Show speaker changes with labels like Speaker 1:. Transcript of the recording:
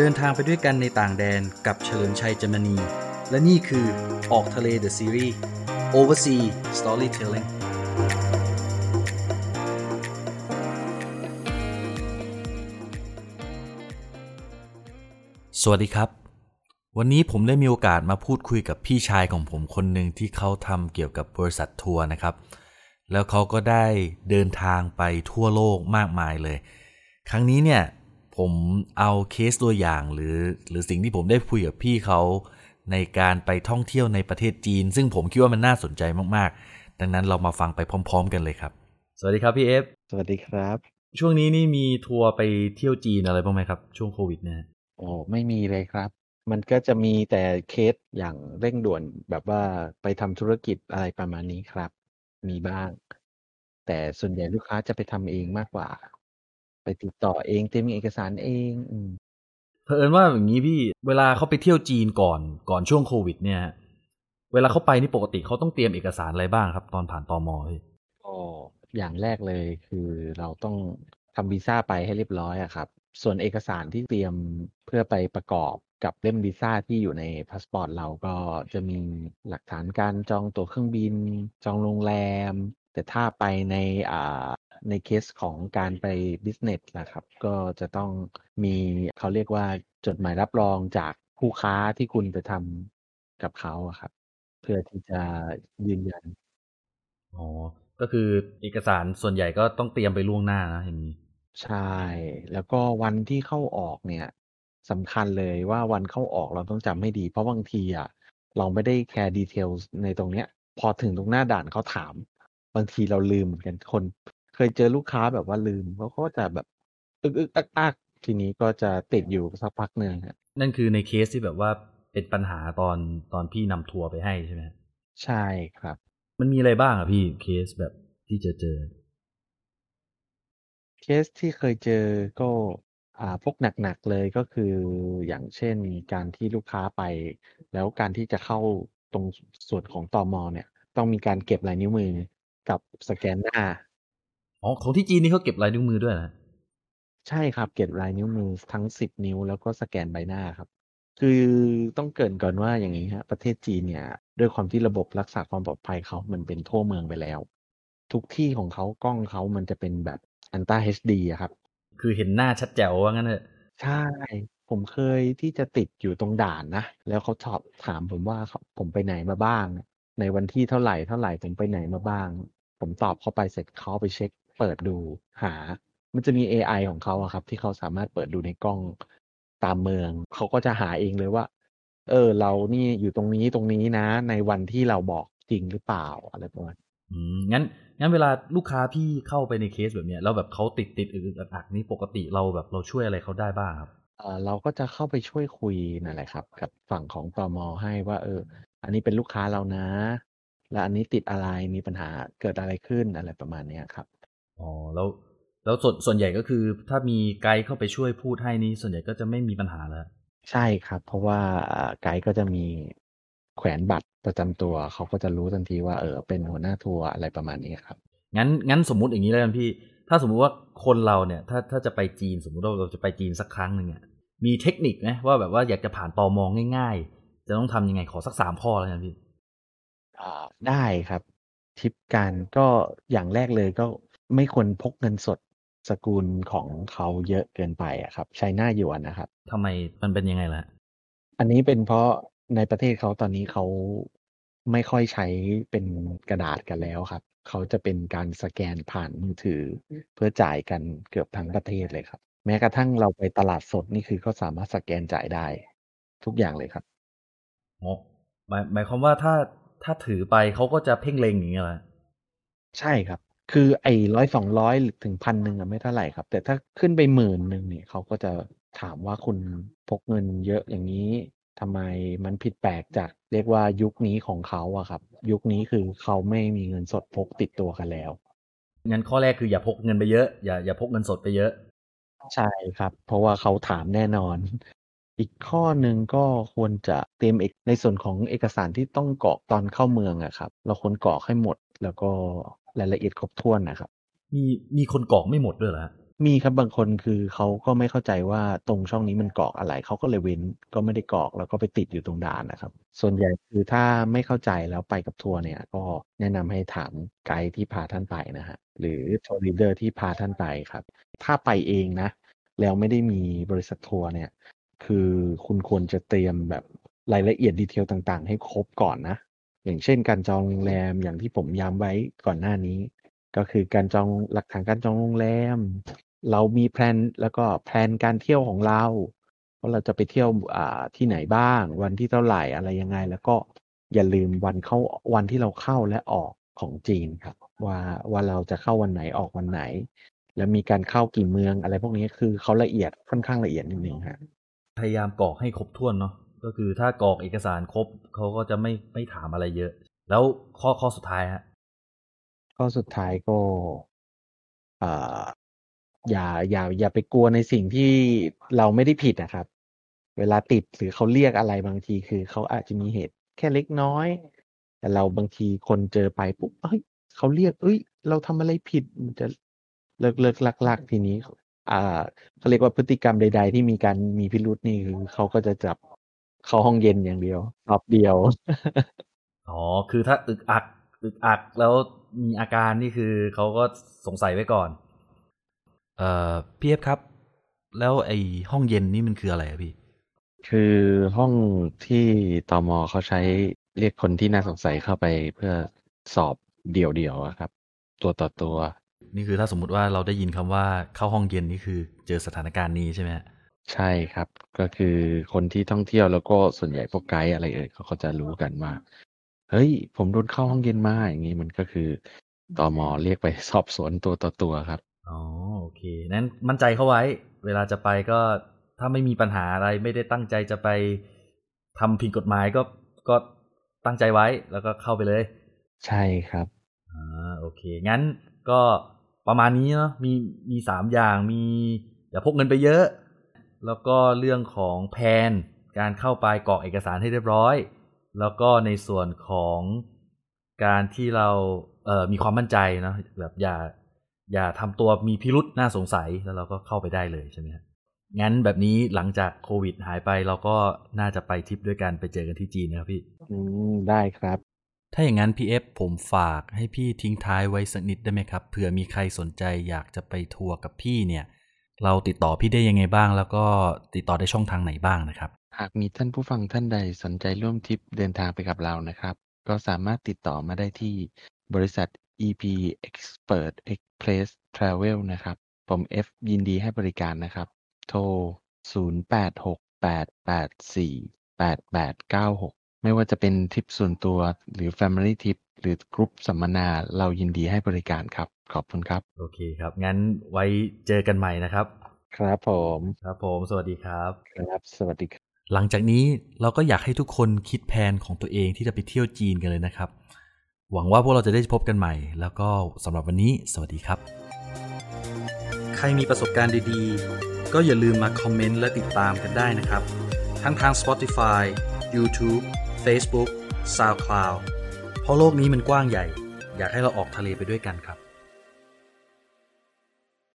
Speaker 1: เดินทางไปด้วยกันในต่างแดนกับเฉลิมชัยจมณี และนี่คือออกทะเล The Series Oversea Storytelling สวัสดีครับ วันนี้ผมได้มีโอกาสมาพูดคุยกับพี่ชายของผมคนหนึ่งที่เขาทำเกี่ยวกับบริษัททัวร์นะครับ แล้วเขาก็ได้เดินทางไปทั่วโลกมากมายเลย ครั้งนี้เนี่ย ผมเอาเคสตัวอย่างหรือ หรือสิ่งที่ผมได้คุยกับพี่เขาในการไปท่องเที่ยวในประเทศจีน ซึ่งผมคิดว่ามันน่าสนใจมากๆ ดังนั้นเรามาฟังไปพร้อม ๆ กันเลยครับ สวัสดีครับพี่เอฟ
Speaker 2: สวัสดีครับ
Speaker 1: ช่วงนี้นี่มีทัวร์ไปเที่ยวจีนอะไรบ้างไหมครับ ช่วงโควิดเนี่ย
Speaker 2: โอ้ไม่มีเลยครับ มันก็จะมีแต่เคสอย่างเร่งด่วนแบบว่าไปทำธุรกิจอะไรประมาณนี้ครับ มีบ้าง แต่ส่วนใหญ่ลูกค้าจะไปทำเองมากกว่า ไปติดต่อเองเตรียมเอกสารเองอืม
Speaker 1: เผอิญว่าอย่างนี้พี่เวลาเขาไปเที่ยวจีนก่อนก่อนช่วงโควิด เนี่ย เวลาเขาไปนี่ปกติเขาต้องเตรียมเอกสารอะไรบ้างครับ ตอนผ่านตอมพี่
Speaker 2: ก็อย่างแรกเลยคือเราต้องทำวีซ่าไปให้เรียบร้อยอะครับ ส่วนเอกสารที่เตรียมเพื่อไปประกอบกับเล่มวีซ่าที่อยู่ในพาสปอร์ตเราก็จะมีหลักฐานการจองตั๋วเครื่องบิน จองโรงแรม แต่ถ้าไปในอ่า ในเคสของการไป business นะครับ ก็จะต้องมีเขาเรียกว่าจดหมายรับรองจากคู่ค้าที่คุณไปทำกับเขาอะครับ เพื่อที่จะยืนยัน
Speaker 1: อ๋อก็คือเอกสารส่วนใหญ่ก็ต้องเตรียมไปล่วงหน้านะอย่างนี้
Speaker 2: ใช่ แล้วก็วันที่เข้าออกเนี่ยสำคัญเลยว่าวันเข้าออกเราต้องจำให้ดี เพราะบางทีอะเราไม่ได้ care detail ในตรงเนี้ย พอถึงตรงหน้าด่านเขาถาม บางทีเราลืมเหมือนกันคน เคยเจอลูกค้าแบบว่าลืมเขาก็จะแบบอึกอึกอักอักทีนี้ก็จะติดอยู่สักพักหนึ่งฮะ
Speaker 1: นั่นคือในเคสที่แบบว่าเป็นปัญหาตอนตอนพี่นำทัวร์ไปให้ใช่ไหม
Speaker 2: ใช่ครับ
Speaker 1: มันมีอะไรบ้างอะพี่เคสแบบที่เจอเจอ
Speaker 2: เคสที่เคยเจอก็อ่าพวกหนักๆเลยก็คืออย่างเช่นการที่ลูกค้าไป แล้วการที่จะเข้าตรงส่วนของตมเนี่ย ต้องมีการเก็บลายนิ้วมือกับสแกนหน้า
Speaker 1: อ๋อของที่จีนนี่เขาเก็บลายนิ้วมือด้วยนะ
Speaker 2: ใช่ครับเก็บลายนิ้วมือทั้ง10นิ้วแล้วก็สแกนใบหน้าครับ คือต้องเกริ่นก่อนว่าอย่างนี้ครับประเทศจีนเนี่ย ด้วยความที่ระบบรักษาความปลอดภัยเขามันเป็นทั่วเมืองไปแล้ว ทุกที่ของเขากล้องเขามันจะเป็นแบบอันต้า HD อะครับ
Speaker 1: คือเห็นหน้าชัดแจ๋วว่างั้นเถอะ
Speaker 2: ใช่ผมเคยที่จะติดอยู่ตรงด่านนะ แล้วเขาสอบถามผมว่าเขาผมไปไหนมาบ้าง ในวันที่เท่าไหร่เท่าไหร่ผมไปไหนมาบ้าง ผมตอบเข้าไปเสร็จเขาไปเช็ค เปิดดูหา มันจะมี AI ของเขาอะครับ ที่เขาสามารถเปิดดูในกล้องตามเมือง เขาก็จะหาเองเลยว่า เออ เรานี่อยู่ตรงนี้ตรงนี้นะ ในวันที่เราบอกจริงหรือเปล่าอะไรประมาณ
Speaker 1: อืมงั้นงั้นเวลาลูกค้าพี่เข้าไปในเคสแบบเนี้ยแล้วแบบเขาติดติดอึกๆอักๆนี่ปกติเราแบบเราช่วยอะไรเขาได้บ้างครับ
Speaker 2: เอ่อเราก็จะเข้าไปช่วยคุยนั่นแหละครับ กับฝั่งของตมให้ว่า เออ อันนี้เป็นลูกค้าเรานะ และอันนี้ติดอะไรมีปัญหาเกิดอะไรขึ้นอะไรประมาณเนี้ยครับ
Speaker 1: อ๋อแล้วแล้วส่วนส่วนใหญ่ก็คือถ้ามีไกด์เข้าไปช่วยพูดให้นี่ส่วนใหญ่ก็จะไม่มีปัญหาแล้ว
Speaker 2: ใช่ครับ เพราะว่าอ่าไกด์ก็จะมีแขวนบัตรประจำตัวเขาก็จะรู้ทันทีว่าเออเป็นหัวหน้าทัวร์อะไรประมาณนี้ครับ
Speaker 1: งั้นงั้นสมมุติอย่างนี้แล้วกันพี่ ถ้าสมมุติว่าคนเราเนี่ย ถ้าถ้าจะไปจีนสมมุติว่าเราจะไปจีนสักครั้งหนึ่งเนี่ยมีเทคนิคไหมว่าแบบว่าอยากจะผ่านตอมองง่าย ๆ จะต้องทำยังไงขอสักสามข้อแล้วกันพี่
Speaker 2: อ่าได้ครับทิปการก็อย่างแรกเลยก็ ไม่ควรพกเงินสดสกุลของเขาเยอะเกินไปอะครับใช้หน้าหยวนนะครับ
Speaker 1: ทำไมมันเป็นยังไงล่ะ
Speaker 2: อันนี้เป็นเพราะในประเทศเขาตอนนี้เขาไม่ค่อยใช้เป็นกระดาษกันแล้วครับ เขาจะเป็นการสแกนผ่านมือถือ เพื่อจ่ายกันเกือบทั้งประเทศเลยครับ แม้กระทั่งเราไปตลาดสดนี่คือก็สามารถสแกนจ่ายได้ ทุกอย่างเลยครับ
Speaker 1: อ๋อหมายหมายความว่าถ้าถ้าถือไปเขาก็จะเพ่งเล็งอย่างเงี้ยเหรอ
Speaker 2: ใช่ครับ คือไอ้ร้อยสองร้อยถึงพันหนึ่งอะไม่เท่าไหร่ครับ แต่ถ้าขึ้นไปหมื่นหนึ่งเนี่ยเขาก็จะถามว่าคุณพกเงินเยอะอย่างนี้ทำไมมันผิดแปลกจากเรียกว่ายุคนี้ของเขาอะครับ ยุคนี้คือเขาไม่มีเงินสดพกติดตัวกันแล้ว
Speaker 1: งั้นข้อแรกคืออย่าพกเงินไปเยอะอย่าอย่าพกเงินสดไปเยอะ
Speaker 2: ใช่ครับ เพราะว่าเขาถามแน่นอน อีกข้อหนึ่งก็ควรจะเตรียมเอกในส่วนของเอกสารที่ต้องกรอกตอนเข้าเมืองอะครับ เราควรกรอกให้หมด แล้วก็รายละเอียดครบถ้วนนะครับ
Speaker 1: มีมีคนกรอกไม่หมดด้วยเหรอฮะ
Speaker 2: มีครับบางคนคือเขาก็ไม่เข้าใจว่าตรงช่องนี้มันกรอกอะไรเขาก็เลยเว้นก็ไม่ได้กรอกแล้วก็ไปติดอยู่ตรงด่านนะครับ ส่วนใหญ่คือถ้าไม่เข้าใจแล้วไปกับทัวร์เนี่ย ก็แนะนำให้ถามไกด์ที่พาท่านไปนะฮะหรือ tour leader ที่พาท่านไปครับ ถ้าไปเองนะ แล้วไม่ได้มีบริษัททัวร์เนี่ย คือคุณควรจะเตรียมแบบรายละเอียด detail ต่างๆ ให้ครบก่อนนะ อย่างเช่นการจองโรงแรมอย่างที่ผมย้ำไว้ก่อนหน้านี้ ก็คือการจองหลักฐานการจองโรงแรม เรามี plan แล้วก็ plan การเที่ยวของเราว่าเราจะไปเที่ยวอ่าที่ไหนบ้าง วันที่เท่าไหร่อะไรยังไง แล้วก็อย่าลืมวันเข้าวันที่เราเข้าและออกของจีนครับ ว่าว่าเราจะเข้าวันไหนออกวันไหน แล้วมีการเข้ากี่เมืองอะไรพวกนี้คือเขาละเอียดค่อนข้างละเอียดนิดนึงฮะ
Speaker 1: พยายามกรอกให้ครบถ้วนเนาะ ก็คือถ้ากรอกเอกสารครบเขาก็จะไม่ไม่ถามอะไรเยอะ แล้วข้อข้อสุดท้ายฮะ
Speaker 2: ข้อสุดท้ายก็อ่าอย่าอย่าอย่าไปกลัวในสิ่งที่เราไม่ได้ผิดนะครับ เวลาติดหรือเขาเรียกอะไรบางทีคือเขาอาจจะมีเหตุแค่เล็กน้อย แต่เราบางทีคนเจอไปปุ๊บเฮ้ยเขาเรียก เอ้ย เราทำอะไรผิดมันจะเลิกเลิกลักลักทีนี้ อ่าเขาเรียกว่าพฤติกรรมใด ๆ ที่มีการมีพิรุษนี่คือเขาก็จะจับ เข้าห้องเย็นอย่างเดียวรอบเดียว
Speaker 1: อ๋อ คือถ้าอึกอัก อึกอักแล้วมีอาการนี่คือเขาก็สงสัยไว้ก่อน เอ่อพี่เอฟครับ แล้วไอ้ห้องเย็นนี่มันคืออะไรอะพี่
Speaker 2: คือห้องที่ตมเขาใช้เรียกคนที่น่าสงสัยเข้าไปเพื่อสอบเดี่ยวๆอะครับ ตัวต่อตัว
Speaker 1: นี่คือถ้าสมมุติว่าเราได้ยินคำว่าเข้าห้องเย็นนี่คือ เจอสถานการณ์นี้ใช่ไหมฮะ
Speaker 2: ใช่ครับ ก็คือคนที่ท่องเที่ยว แล้วก็ส่วนใหญ่พวกไกด์อะไรเอ่ย เขาก็จะรู้กันว่า เฮ้ย ผมโดนเข้าห้องเย็นมา อย่างนี้มันก็คือตมเรียกไปสอบสวนตัวต่อตัวครับ
Speaker 1: อ๋อ โอเค นั้นมั่นใจเข้าไว้ เวลาจะไปก็ถ้าไม่มีปัญหาอะไรไม่ได้ตั้งใจจะไปทำผิดกฎหมายก็ก็ตั้งใจไว้แล้วก็เข้าไปเลย
Speaker 2: ใช่ครับ
Speaker 1: อ่า โอเค งั้นก็ประมาณนี้เนาะ มีมีสามอย่าง มีอย่าพกเงินไปเยอะ แล้วก็เรื่องของแผนการเข้าไปกรอกเอกสารให้เรียบร้อย แล้วก็ในส่วนของการที่เราเอ่อมีความมั่นใจเนาะแบบอย่าอย่าทำตัวมีพิรุษน่าสงสัยแล้วเราก็เข้าไปได้เลยใช่ไหมครับงั้นแบบนี้หลังจากโควิดหายไปเราก็น่าจะไปทริปด้วยกันไปเจอกันที่จีนนะครับพี่
Speaker 2: อืมได้ครับ
Speaker 1: ถ้าอย่างนั้นพี่เอฟผมฝากให้พี่ทิ้งท้ายไว้สักนิดได้ไหมครับเผื่อมีใครสนใจอยากจะไปทัวร์กับพี่เนี่ย เราติดต่อพี่ได้ยังไงบ้าง แล้วก็ติดต่อได้ช่องทางไหนบ้างนะครับ
Speaker 2: หากมีท่านผู้ฟังท่านใดสนใจร่วมทริปเดินทางไปกับเรานะครับ ก็สามารถติดต่อมาได้ที่บริษัท EP Expert Express Travel นะครับ ผม F ยินดีให้บริการนะครับ โทร 0868848896 ไม่ว่าจะเป็นทริปส่วนตัวหรือ Family Trip หรือกรุ๊ปสัมมนาเรายินดีให้บริการครับ ขอบคุณครับ
Speaker 1: โอเคครับ งั้นไว้เจอกันใหม่นะครับ
Speaker 2: ครับผม
Speaker 1: ครับผม สวัสดีครับ
Speaker 2: ครับ สวัสดีครับ
Speaker 1: หลังจากนี้เราก็อยากให้ทุกคนคิดแผนของตัวเองที่จะไปเที่ยวจีนกันเลยนะครับ หวังว่าพวกเราจะได้พบกันใหม่ แล้วก็สำหรับวันนี้ สวัสดีครับ ใครมีประสบการณ์ดีๆ ก็อย่าลืมมาคอมเมนต์และติดตามกันได้นะครับ ทั้งทาง Spotify YouTube Facebook SoundCloud เพราะโลกนี้มันกว้างใหญ่ อยากให้เราออกทะเลไปด้วยกันครับ